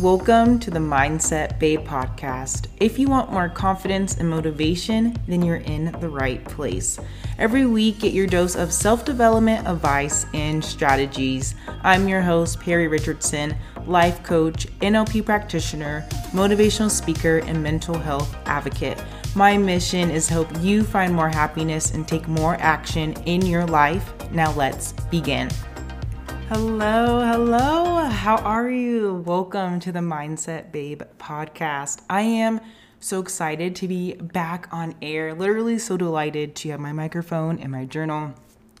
Welcome to the Mindset Babe podcast. If you want more confidence and motivation, then you're in the right place. Every week, get your dose of self development advice and strategies. I'm your host, Perry Richardson, life coach, NLP practitioner, motivational speaker, and mental health advocate. My mission is help you find more happiness and take more action in your life. Now let's begin. Hello, hello. How are you? Welcome to the Mindset Babe podcast. I am so excited to be back on air. Literally so delighted to have my microphone and my journal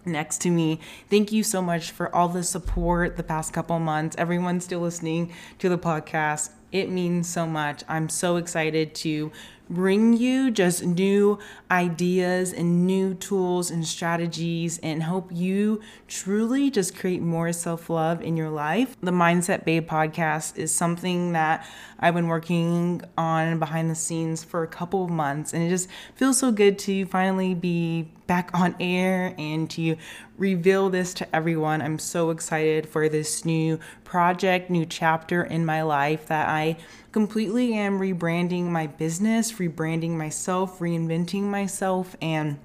next to me. Thank you so much for all the support the past couple months. Everyone still listening to the podcast. It means so much. I'm so excited to bring you just new ideas and new tools and strategies and help you truly just create more self love in your life. The Mindset Babe podcast is something that I've been working on behind the scenes for a couple of months, and it just feels so good to finally be back on air and to reveal this to everyone. I'm so excited for this new project, new chapter in my life that I completely am rebranding my business, rebranding myself, reinventing myself, and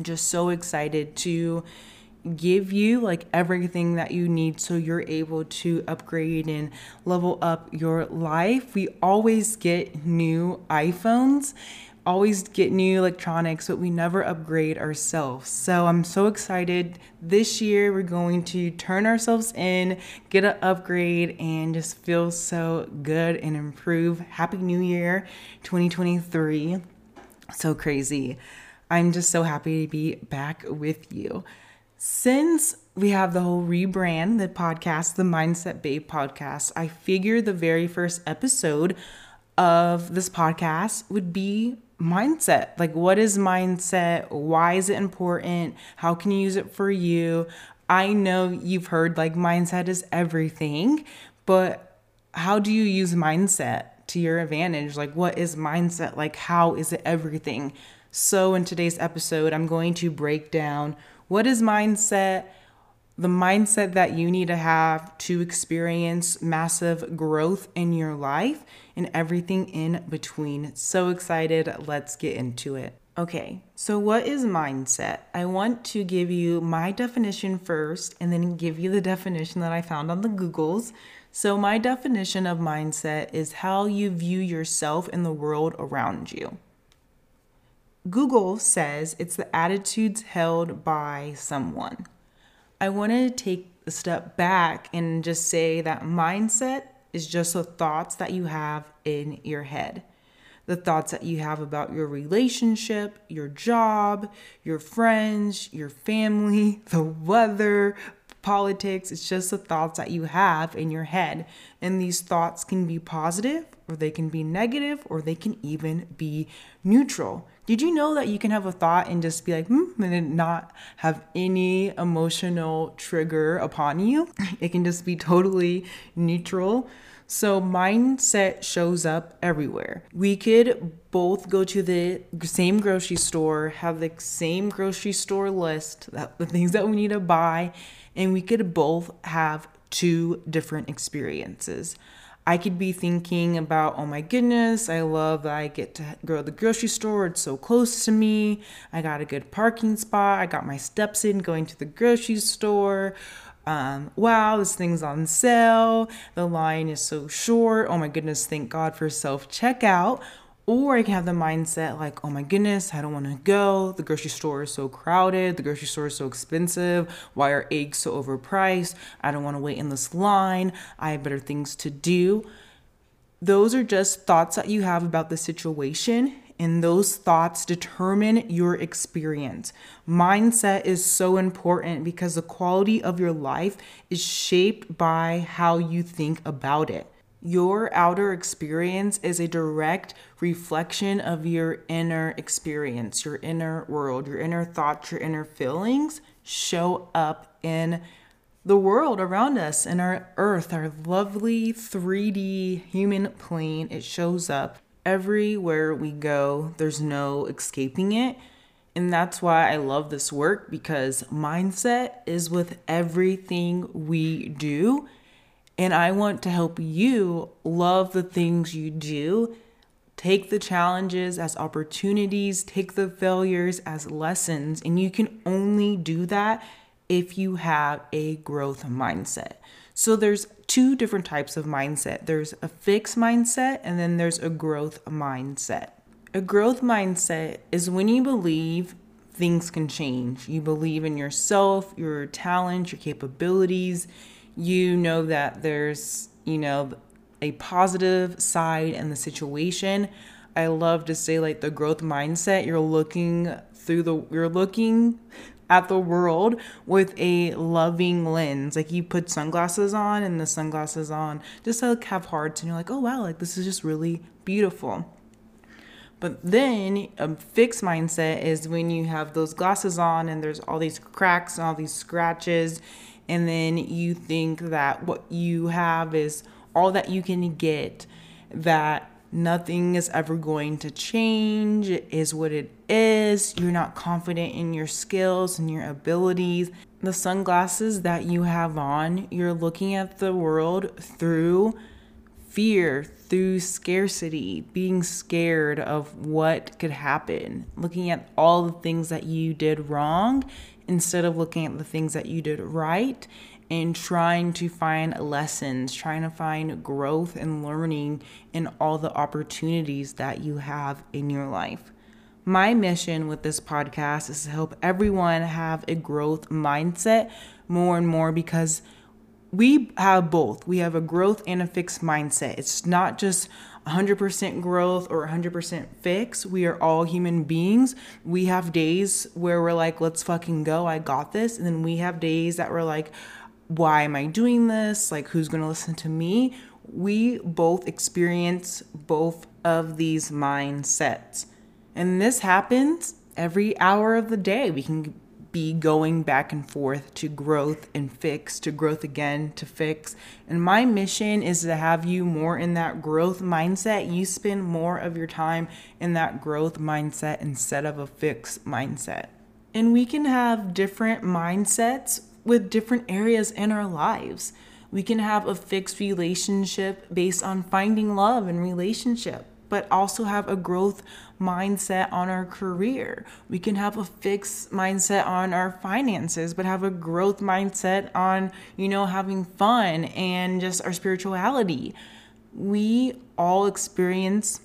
just so excited to give you like everything that you need so you're able to upgrade and level up your life. We always get new iPhones always get new electronics, but we never upgrade ourselves. So I'm so excited. This year, we're going to turn ourselves in, get an upgrade, and just feel so good and improve. Happy New Year 2023. So crazy. I'm just so happy to be back with you. Since we have the whole rebrand, the podcast, the Mindset Babe podcast, I figured the very first episode of this podcast would be mindset. Like, what is mindset? Why is it important? How can you use it for you? I know you've heard like mindset is everything, but how do you use mindset to your advantage? Like, what is mindset? Like, how is it everything? So, in today's episode, I'm going to break down what is mindset, the mindset that you need to have to experience massive growth in your life and everything in between. So excited. Let's get into it. Okay, so what is mindset? I want to give you my definition first and then give you the definition that I found on the Googles. So, my definition of mindset is how you view yourself and the world around you. Google says it's the attitudes held by someone. I wanted to take a step back and just say that mindset is just the thoughts that you have in your head. The thoughts that you have about your relationship, your job, your friends, your family, the weather, politics. It's just the thoughts that you have in your head. And these thoughts can be positive, or they can be negative, or they can even be neutral. Did you know that you can have a thought and just be like, hmm, and not have any emotional trigger upon you? It can just be totally neutral. So, mindset shows up everywhere. We could both go to the same grocery store, have the same grocery store list, the things that we need to buy, and we could both have two different experiences. I could be thinking about, oh my goodness, I love that I get to go to the grocery store. It's so close to me. I got a good parking spot. I got my steps in going to the grocery store. Um, wow, this thing's on sale. The line is so short. Oh my goodness, thank God for self checkout. Or I can have the mindset like, oh my goodness, I don't want to go. The grocery store is so crowded. The grocery store is so expensive. Why are eggs so overpriced? I don't want to wait in this line. I have better things to do. Those are just thoughts that you have about the situation, and those thoughts determine your experience. Mindset is so important because the quality of your life is shaped by how you think about it. Your outer experience is a direct reflection of your inner experience, your inner world, your inner thoughts, your inner feelings show up in the world around us, in our earth, our lovely 3D human plane. It shows up everywhere we go, there's no escaping it. And that's why I love this work because mindset is with everything we do And I want to help you love the things you do. Take the challenges as opportunities, take the failures as lessons. And you can only do that if you have a growth mindset. So there's two different types of mindset. There's a fixed mindset and then there's a growth mindset. A growth mindset is when you believe things can change. You believe in yourself, your talent, your capabilities. You know that there's, you know, a positive side in the situation. I love to say like the growth mindset, you're looking through the you're looking at the world with a loving lens. Like you put sunglasses on and the sunglasses on just to like have hearts and you're like, oh wow, like this is just really beautiful. But then a fixed mindset is when you have those glasses on and there's all these cracks and all these scratches, and then you think that what you have is all that you can get, that nothing is ever going to change, it is what it is. You're not confident in your skills and your abilities. The sunglasses that you have on, you're looking at the world through fear, through scarcity, being scared of what could happen, looking at all the things that you did wrong instead of looking at the things that you did right and trying to find lessons, trying to find growth and learning in all the opportunities that you have in your life. My mission with this podcast is to help everyone have a growth mindset more and more because we have both. We have a growth and a fixed mindset. It's not just 100% growth or 100% fix. We are all human beings. We have days where we're like, let's fucking go, I got this. And then we have days that we're like, why am I doing this? Like, who's gonna listen to me? We both experience both of these mindsets. And this happens every hour of the day. We can be going back and forth to growth and fix, to growth again, to fix. And my mission is to have you more in that growth mindset. You spend more of your time in that growth mindset instead of a fixed mindset. And we can have different mindsets with different areas in our lives. We can have a fixed relationship based on finding love and relationship, but also have a growth mindset on our career. We can have a fixed mindset on our finances, but have a growth mindset on, you know, having fun and just our spirituality. We all experience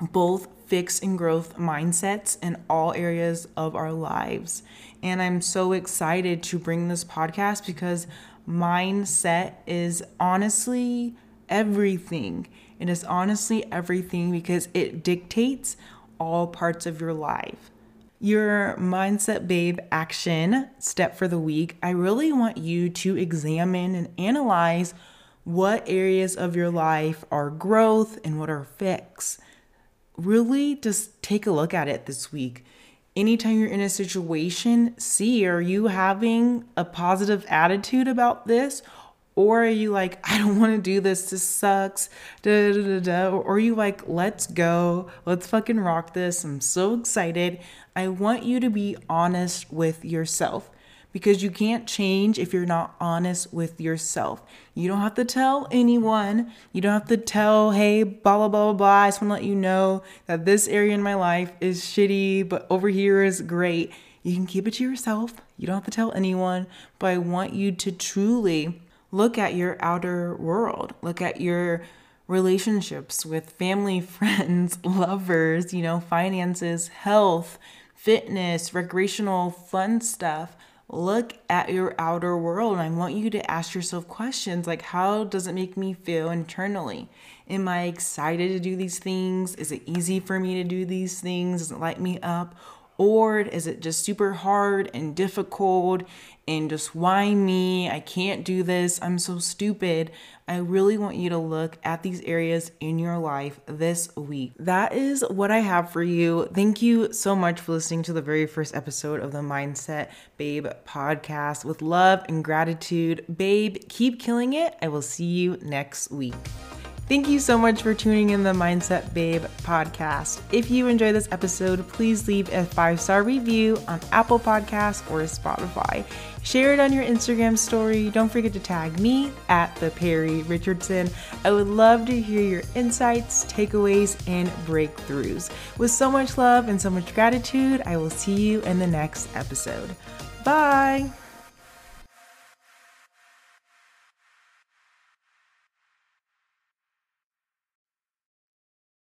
both fixed and growth mindsets in all areas of our lives. And I'm so excited to bring this podcast because mindset is honestly everything. It is honestly everything because it dictates all parts of your life. Your Mindset Babe action step for the week, I really want you to examine and analyze what areas of your life are growth and what are fix. Really just take a look at it this week anytime you're in a situation, see are you having a positive attitude about this? Or are you like, I don't want to do this, this sucks, da, da, da, da. Or you like, let's go, let's fucking rock this, I'm so excited. I want you to be honest with yourself because you can't change if you're not honest with yourself. You don't have to tell anyone. You don't have to tell, hey, blah, blah, blah, blah. I just want to let you know that this area in my life is shitty, but over here is great. You can keep it to yourself. You don't have to tell anyone, but I want you to truly look at your outer world, look at your relationships with family, friends, lovers, you know, finances, health, fitness, recreational fun stuff look at your outer world and I want you to ask yourself questions like how does it make me feel internally? Am I excited to do these things? Is it easy for me to do these things? Does it light me up? Or is it just super hard and difficult and just why me? I can't do this. I'm so stupid. I really want you to look at these areas in your life this week. That is what I have for you. Thank you so much for listening to the very first episode of the Mindset Babe podcast. With love and gratitude, babe, keep killing it. I will see you next week. Thank you so much for tuning in the Mindset Babe podcast. If you enjoyed this episode, please leave a five star review on Apple Podcasts or Spotify. Share it on your Instagram story. Don't forget to tag me at the Perry Richardson. I would love to hear your insights, takeaways, and breakthroughs. With so much love and so much gratitude, I will see you in the next episode. Bye.